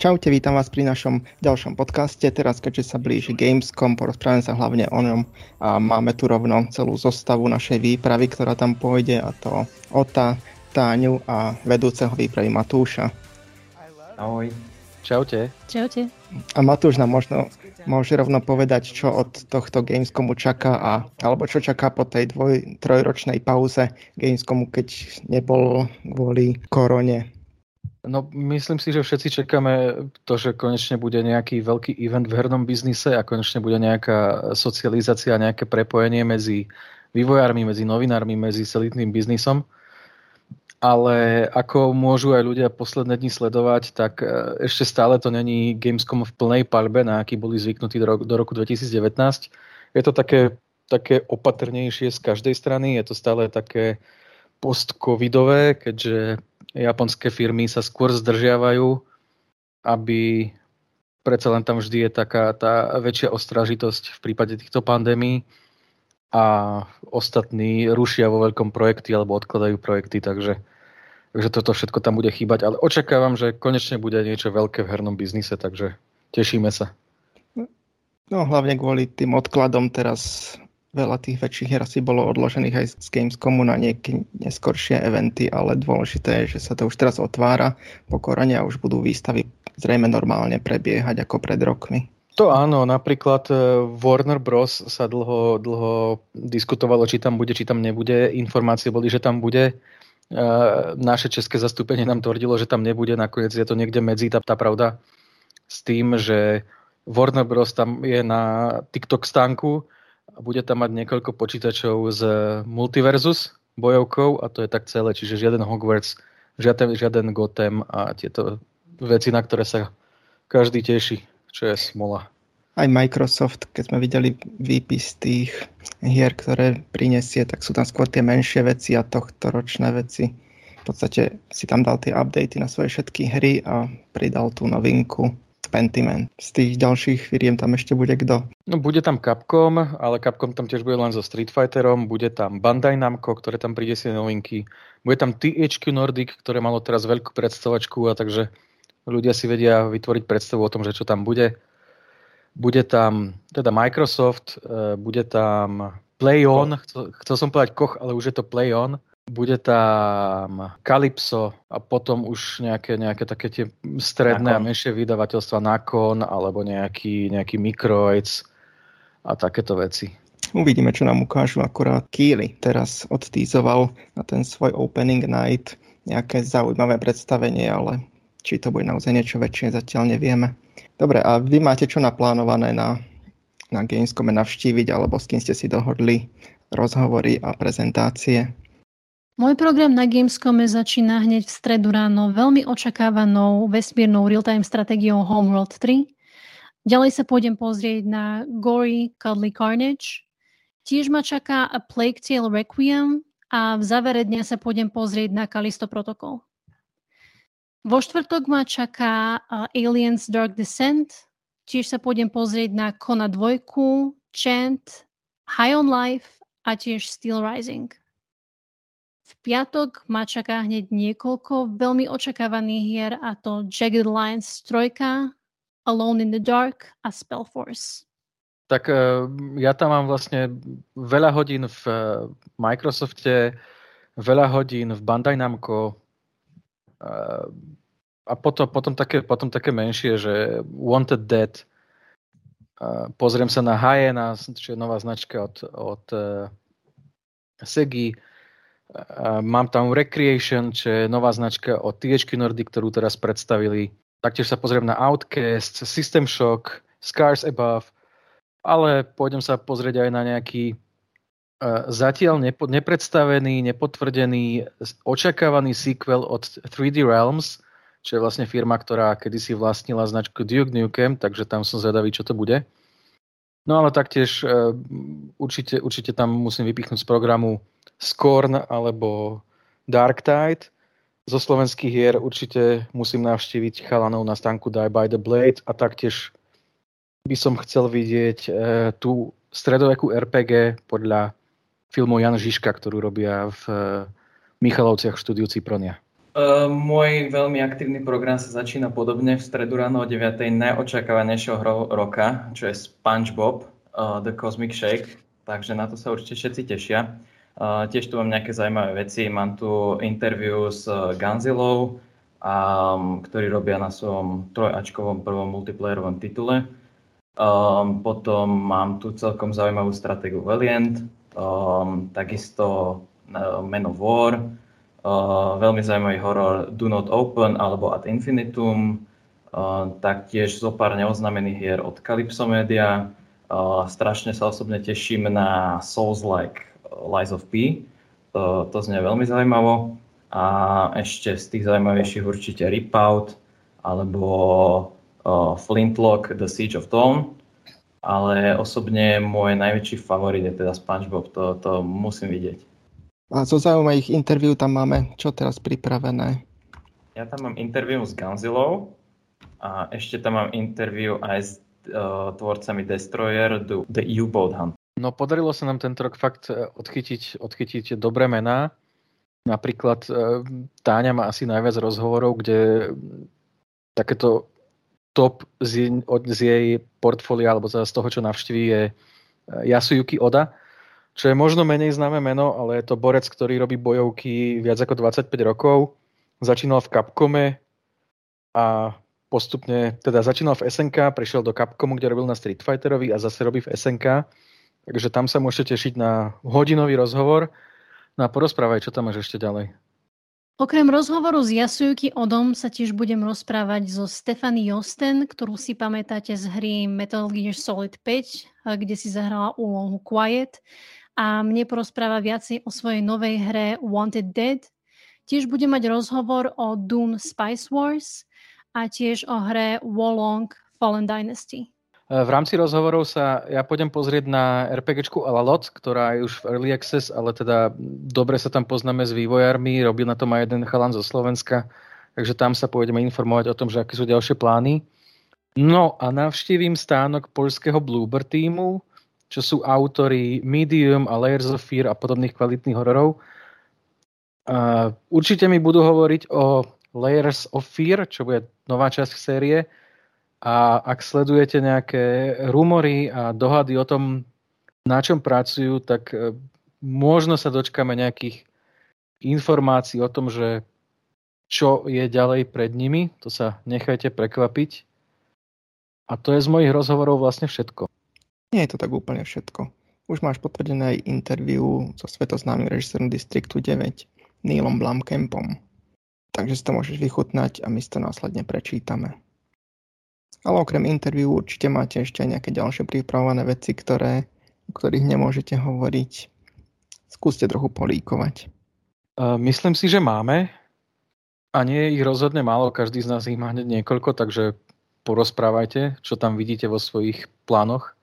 Čaute, vítam vás pri našom ďalšom podcaste. Teraz, keďže sa blíži Gamescom, porozprávame sa hlavne o ňom a máme tu rovno celú zostavu našej výpravy, ktorá tam pôjde a to Ota, Táňu a vedúceho výpravy Matúša. Ahoj. Čaute. Čaute. A Matúš nám možno môže rovno povedať, čo od tohto Gamescomu čaká a, alebo čo čaká po tej dvoj, trojročnej pauze Gamescomu, keď nebol kvôli korone. No, myslím si, že všetci čakáme to, že konečne bude nejaký veľký event v hernom biznise a konečne bude nejaká socializácia, nejaké prepojenie medzi vývojármi, medzi novinármi, medzi celým biznisom. Ale ako môžu aj ľudia posledné dni sledovať, tak e, ešte stále to není Gamescom v plnej palbe, na aký boli zvyknutí do do roku 2019. Je to také, také opatrnejšie z každej strany, je to stále také post-covidové, keďže japonské firmy sa skôr zdržiavajú, aby predsa len tam vždy je taká tá väčšia ostražitosť v prípade týchto pandémií a ostatní rušia vo veľkom projekty alebo odkladajú projekty, takže, takže toto všetko tam bude chýbať. Ale očakávam, že konečne bude niečo veľké v hernom biznise, takže tešíme sa. No hlavne kvôli tým odkladom teraz veľa tých väčších hier asi bolo odložených aj z Gamescomu na nejaké neskoršie eventy, ale dôležité je, že sa to už teraz otvára pokorane a už budú výstavy zrejme normálne prebiehať ako pred rokmi. To áno, napríklad e, Warner Bros. sa dlho, dlho diskutovalo, či tam bude, či tam nebude. Informácie boli, že tam bude. E, naše české zastúpenie nám tvrdilo, že tam nebude. Nakoniec je to niekde medzi, tá, tá pravda, s tým, že Warner Bros. tam je na TikTok stánku, a bude tam mať niekoľko počítačov z Multiversus bojovkou a to je tak celé, čiže žiaden Hogwarts, žiaden, žiaden Gotham a tieto veci, na ktoré sa každý teší, čo je smola. Aj Microsoft, keď sme videli výpis tých hier, ktoré prinesie, tak sú tam skôr tie menšie veci a tohto ročné veci. V podstate si tam dal tie updaty na svoje všetky hry a pridal tú novinku Pentiment. Z tých ďalších firiem tam ešte bude kto? No bude tam Capcom, ale Capcom tam tiež bude len so Street Fighterom, bude tam Bandai Namco, ktoré tam príde si novinky, bude tam THQ Nordic, ktoré malo teraz veľkú predstavačku a takže ľudia si vedia vytvoriť predstavu o tom, že čo tam bude. Bude tam teda Microsoft, e, bude tam PlayOn, chcel, chcel som povedať Koch, ale už je to PlayOn, bude tam Calypso a potom už nejaké, nejaké také tie stredné Nakon. a menšie vydavateľstva Nakon alebo nejaký, nejaký Microids a takéto veci. Uvidíme, čo nám ukážu. Akurát Keely teraz odtízoval na ten svoj opening night nejaké zaujímavé predstavenie, ale či to bude naozaj niečo väčšie, zatiaľ nevieme. Dobre, a vy máte čo naplánované na, na Gamescome navštíviť, alebo s kým ste si dohodli rozhovory a prezentácie? Môj program na Gamescome začína hneď v stredu ráno veľmi očakávanou vesmírnou real-time stratégiou Homeworld 3. Ďalej sa pôjdem pozrieť na Gory Cuddly Carnage. Tiež ma čaká A Plague Tale Requiem a v závere dňa sa pôjdem pozrieť na Kalisto Protocol. Vo štvrtok ma čaká Aliens Dark Descent. Tiež sa pôjdem pozrieť na Kona 2, Chant, High on Life a tiež Steel Rising. Piatok ma čaká hneď niekoľko veľmi očakávaných hier a to Jagged Alliance 3, Alone in the Dark a Spellforce. Tak uh, ja tam mám vlastne veľa hodín v uh, Microsofte, veľa hodín v Bandai Namco uh, a potom, potom, také, potom také menšie, že Wanted Dead. Pozriem sa na Hyena, čo je nová značka od, od Segi Mám tam Recreation, čo je nová značka od THQ Nordic, ktorú teraz predstavili. Taktiež sa pozriem na Outcast, System Shock, Scars Above, ale pôjdem sa pozrieť aj na nejaký uh, zatiaľ nepo, nepredstavený, nepotvrdený, očakávaný sequel od 3D Realms, čo je vlastne firma, ktorá kedysi vlastnila značku Duke Nukem, takže tam som zvedavý, čo to bude. No ale taktiež uh, určite, určite tam musím vypichnúť z programu Scorn alebo Dark Tide. Zo slovenských hier určite musím navštíviť chalanov na stánku Die by the Blade a taktiež by som chcel vidieť e, tú stredovekú RPG podľa filmu Jan Žižka, ktorú robia v e, Michalovciach v štúdiu Cipronia. Uh, môj veľmi aktívny program sa začína podobne v stredu ráno o 9. najočakávanejšieho hro- roka, čo je SpongeBob uh, The Cosmic Shake, takže na to sa určite všetci tešia. Tiež tu mám nejaké zaujímavé veci, mám tu interview s Ganzilou, um, ktorí robia na svojom trojačkovom prvom multiplayerovom titule. Um, potom mám tu celkom zaujímavú stratégiu Valiant, um, takisto uh, Man of War, Uh, veľmi zaujímavý horor Do Not Open alebo Ad Infinitum, uh, taktiež zo pár neoznamených hier od Calypso Media. Uh, strašne sa osobne teším na Souls-like Lies of P. To, to znie veľmi zaujímavo. A ešte z tých zaujímavejších určite Rip Out alebo uh, Flintlock The Siege of Dawn. Ale osobne môj najväčší favorit je teda SpongeBob, to, to musím vidieť. A zo zaujímavých interviú tam máme čo teraz pripravené? Ja tam mám interviu s Ganzilou a ešte tam mám interviu aj s uh, tvorcami Destroyer, the U-Boat Hunt. No podarilo sa nám tento rok fakt e, odchytiť, odchytiť dobré mená. Napríklad uh, Táňa má asi najviac rozhovorov, kde takéto top z, z jej portfólia alebo z toho, čo navštíví, je Yasuyuki Oda, čo je možno menej známe meno, ale je to borec, ktorý robí bojovky viac ako 25 rokov. Začínal v Capcome a postupne, teda začínal v SNK, prešiel do Capcomu, kde robil na Street Fighterovi a zase robí v SNK. Takže tam sa môžete tešiť na hodinový rozhovor. No a porozprávaj, čo tam máš ešte ďalej. Okrem rozhovoru s Yasuyuki Odom sa tiež budem rozprávať so Stefany Josten, ktorú si pamätáte z hry Metal Gear Solid 5, kde si zahrala úlohu Quiet a mne porozpráva viacej o svojej novej hre Wanted Dead. Tiež bude mať rozhovor o Dune Spice Wars a tiež o hre Wolong Fallen Dynasty. V rámci rozhovorov sa ja pôjdem pozrieť na RPGčku Alalot, ktorá je už v Early Access, ale teda dobre sa tam poznáme s vývojármi, robil na tom aj jeden chalan zo Slovenska, takže tam sa pôjdeme informovať o tom, že aké sú ďalšie plány. No a navštívim stánok poľského Bloober týmu, čo sú autory Medium a Layers of Fear a podobných kvalitných hororov. Uh, určite mi budú hovoriť o Layers of Fear, čo bude nová časť série. A ak sledujete nejaké rumory a dohady o tom, na čom pracujú, tak uh, možno sa dočkame nejakých informácií o tom, že čo je ďalej pred nimi. To sa nechajte prekvapiť. A to je z mojich rozhovorov vlastne všetko. Nie je to tak úplne všetko. Už máš potvrdené aj interviu so svetoznámym režisérom Distriktu 9, Neilom Blomkampom. Takže si to môžeš vychutnať a my si to následne prečítame. Ale okrem interviu určite máte ešte aj nejaké ďalšie pripravované veci, ktoré, o ktorých nemôžete hovoriť. Skúste trochu políkovať. Uh, myslím si, že máme. A nie je ich rozhodne málo, každý z nás ich má hneď niekoľko, takže porozprávajte, čo tam vidíte vo svojich plánoch.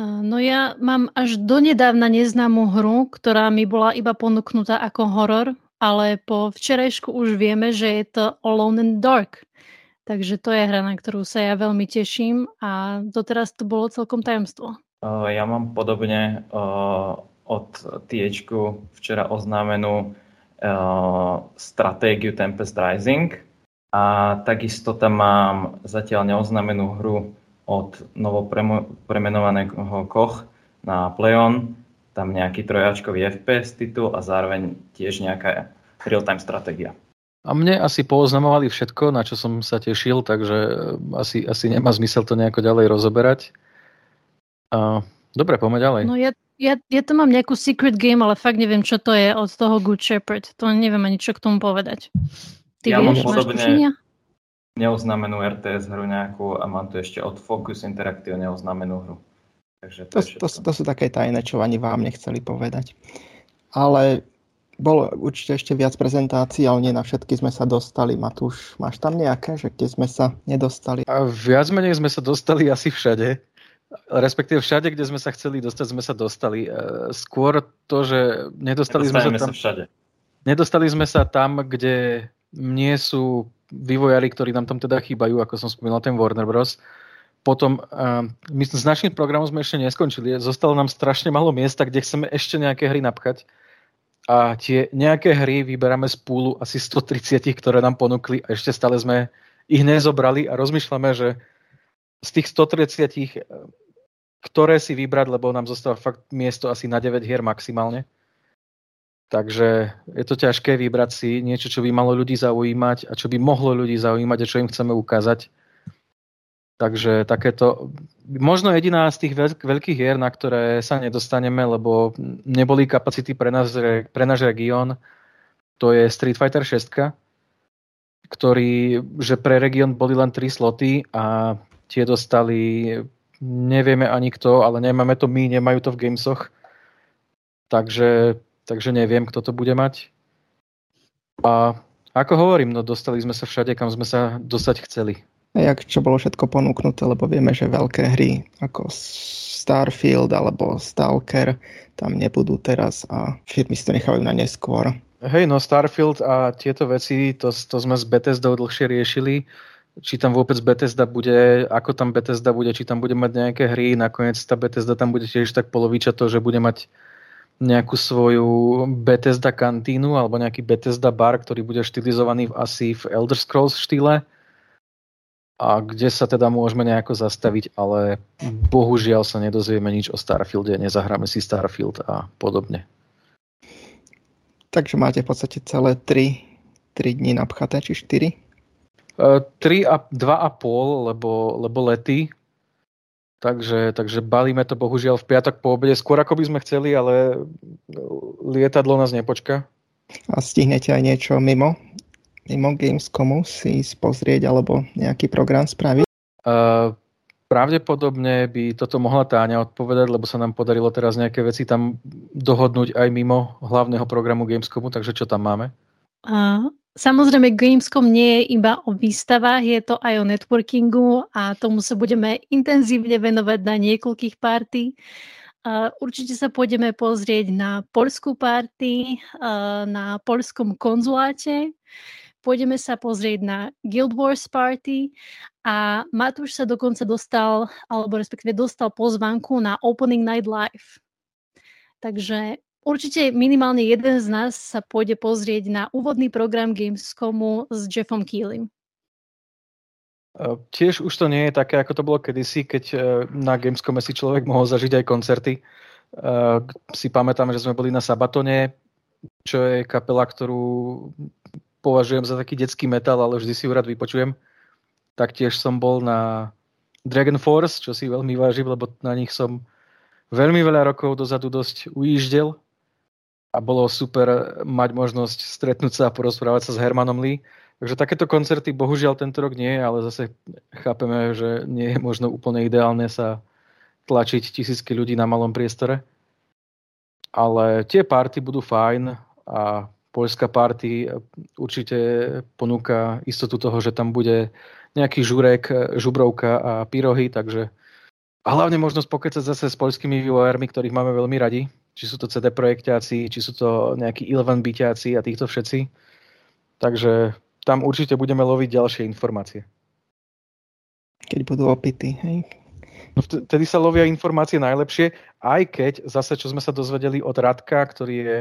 No ja mám až donedávna neznámú hru, ktorá mi bola iba ponúknutá ako horor, ale po včerajšku už vieme, že je to Alone in Dark. Takže to je hra, na ktorú sa ja veľmi teším a doteraz to bolo celkom tajomstvo. Ja mám podobne od TH včera oznámenú stratégiu Tempest Rising a takisto tam mám zatiaľ neoznámenú hru od novopremenovaného Koch na Pleon, tam nejaký trojačkový FPS titul a zároveň tiež nejaká real-time stratégia. A mne asi pooznamovali všetko, na čo som sa tešil, takže eh, asi, asi nemá zmysel to nejako ďalej rozoberať. A, dobre, poďme ďalej. No ja, ja, ja tam mám nejakú secret game, ale fakt neviem, čo to je od toho Good Shepherd. To neviem ani čo k tomu povedať. Ty ja vieš, mám podobne, neoznamenú RTS hru nejakú a mám tu ešte od Focus Interactive neoznamenú hru. Takže to, to, to, to sú také tajné, čo ani vám nechceli povedať. Ale bolo určite ešte viac prezentácií, ale nie na všetky sme sa dostali. Matúš, máš tam nejaké, že kde sme sa nedostali? A viac menej sme sa dostali asi všade. Respektíve všade, kde sme sa chceli dostať, sme sa dostali. E, skôr to, že nedostali sme sa tam... Sa všade. Nedostali sme sa tam, kde nie sú vývojári, ktorí nám tam teda chýbajú, ako som spomínal, ten Warner Bros. Potom uh, my s našim programom sme ešte neskončili. Zostalo nám strašne malo miesta, kde chceme ešte nejaké hry napchať. A tie nejaké hry vyberáme z púlu asi 130, ktoré nám ponúkli a ešte stále sme ich nezobrali a rozmýšľame, že z tých 130, ktoré si vybrať, lebo nám zostáva fakt miesto asi na 9 hier maximálne. Takže je to ťažké vybrať si niečo, čo by malo ľudí zaujímať a čo by mohlo ľudí zaujímať a čo im chceme ukázať. Takže takéto, možno jediná z tých veľk, veľkých hier, na ktoré sa nedostaneme, lebo neboli kapacity pre, nás, pre náš región, to je Street Fighter 6, ktorý, že pre región boli len 3 sloty a tie dostali, nevieme ani kto, ale nemáme to my, nemajú to v gamesoch. Takže, takže neviem, kto to bude mať. A ako hovorím, no dostali sme sa všade, kam sme sa dostať chceli jak čo bolo všetko ponúknuté, lebo vieme, že veľké hry ako Starfield alebo Stalker tam nebudú teraz a firmy si to nechávajú na neskôr. Hej, no Starfield a tieto veci, to, to sme s Bethesda dlhšie riešili, či tam vôbec Bethesda bude, ako tam Bethesda bude, či tam bude mať nejaké hry, nakoniec tá Bethesda tam bude tiež tak poloviča to, že bude mať nejakú svoju Bethesda kantínu alebo nejaký Bethesda bar, ktorý bude štilizovaný asi v Elder Scrolls štýle a kde sa teda môžeme nejako zastaviť, ale bohužiaľ sa nedozvieme nič o Starfielde, nezahráme si Starfield a podobne. Takže máte v podstate celé 3, 3 dní napchaté, či 4? Uh, 3 a 2,5, lebo, lebo lety. Takže, takže balíme to bohužiaľ v piatok po obede, skôr ako by sme chceli, ale lietadlo nás nepočka. A stihnete aj niečo mimo mimo Gamescomu si pozrieť alebo nejaký program spraviť? Uh, pravdepodobne by toto mohla Táňa odpovedať, lebo sa nám podarilo teraz nejaké veci tam dohodnúť aj mimo hlavného programu Gamescomu, takže čo tam máme? Uh, samozrejme Gamescom nie je iba o výstavách, je to aj o networkingu a tomu sa budeme intenzívne venovať na niekoľkých party. Uh, určite sa pôjdeme pozrieť na polskú party, uh, na polskom konzuláte, Pôjdeme sa pozrieť na Guild Wars Party a Matúš sa dokonca dostal, alebo respektíve dostal pozvanku na Opening Night Live. Takže určite minimálne jeden z nás sa pôjde pozrieť na úvodný program Gamescomu s Jeffom Keelym. Tiež už to nie je také, ako to bolo kedysi, keď e, na Gamescome si človek mohol zažiť aj koncerty. E, si pamätám, že sme boli na Sabatone, čo je kapela, ktorú považujem za taký detský metal, ale vždy si ju rád vypočujem. Taktiež som bol na Dragon Force, čo si veľmi vážim, lebo na nich som veľmi veľa rokov dozadu dosť ujíždel a bolo super mať možnosť stretnúť sa a porozprávať sa s Hermanom Lee. Takže takéto koncerty bohužiaľ tento rok nie, ale zase chápeme, že nie je možno úplne ideálne sa tlačiť tisícky ľudí na malom priestore. Ale tie party budú fajn a poľská party určite ponúka istotu toho, že tam bude nejaký žurek, žubrovka a pyrohy, takže a hlavne možnosť pokecať zase s poľskými vývojármi, ktorých máme veľmi radi. Či sú to CD projekťáci, či sú to nejakí Ilvan byťáci a týchto všetci. Takže tam určite budeme loviť ďalšie informácie. Keď budú opity, hej? No vtedy sa lovia informácie najlepšie, aj keď zase, čo sme sa dozvedeli od Radka, ktorý je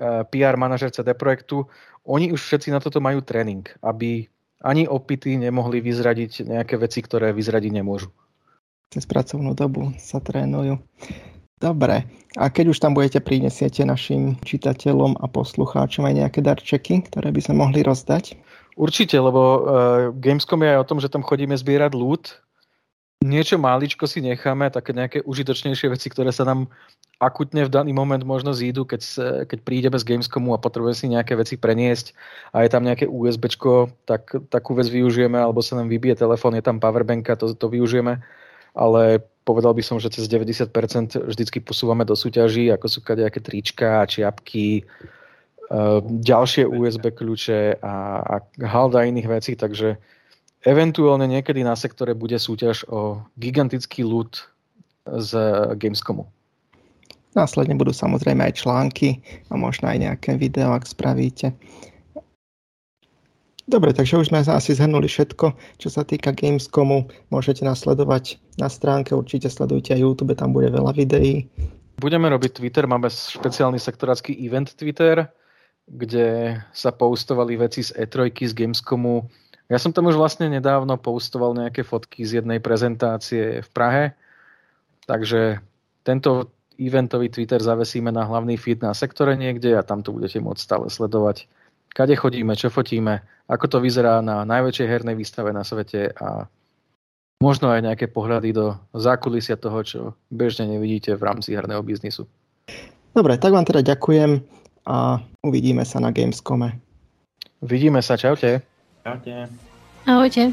PR manažer CD Projektu, oni už všetci na toto majú tréning, aby ani opity nemohli vyzradiť nejaké veci, ktoré vyzradiť nemôžu. Cez pracovnú dobu sa trénujú. Dobre, a keď už tam budete, prinesiete našim čitateľom a poslucháčom aj nejaké darčeky, ktoré by sme mohli rozdať? Určite, lebo uh, Gamescom je aj o tom, že tam chodíme zbierať loot. Niečo máličko si necháme, také nejaké užitočnejšie veci, ktoré sa nám akutne v daný moment možno zídu, keď, keď prídeme z Gamescomu a potrebujeme si nejaké veci preniesť a je tam nejaké USB, tak takú vec využijeme, alebo sa nám vybije telefón, je tam powerbanka, to, to využijeme, ale povedal by som, že cez 90% vždycky posúvame do súťaží, ako sú nejaké trička, čiapky, uh, ďalšie USB kľúče a, a halda iných vecí, takže eventuálne niekedy na sektore bude súťaž o gigantický loot z Gamescomu. Následne budú samozrejme aj články a možno aj nejaké video, ak spravíte. Dobre, takže už sme asi zhrnuli všetko, čo sa týka Gamescomu. Môžete nás sledovať na stránke, určite sledujte aj YouTube, tam bude veľa videí. Budeme robiť Twitter, máme špeciálny sektorácky event Twitter, kde sa postovali veci z E3, z Gamescomu. Ja som tam už vlastne nedávno postoval nejaké fotky z jednej prezentácie v Prahe, takže tento eventový Twitter zavesíme na hlavný feed na sektore niekde a tam to budete môcť stále sledovať, kade chodíme, čo fotíme, ako to vyzerá na najväčšej hernej výstave na svete a možno aj nejaké pohľady do zákulisia toho, čo bežne nevidíte v rámci herného biznisu. Dobre, tak vám teda ďakujem a uvidíme sa na Gamescome. Vidíme sa, čaute. 聊天，那我先。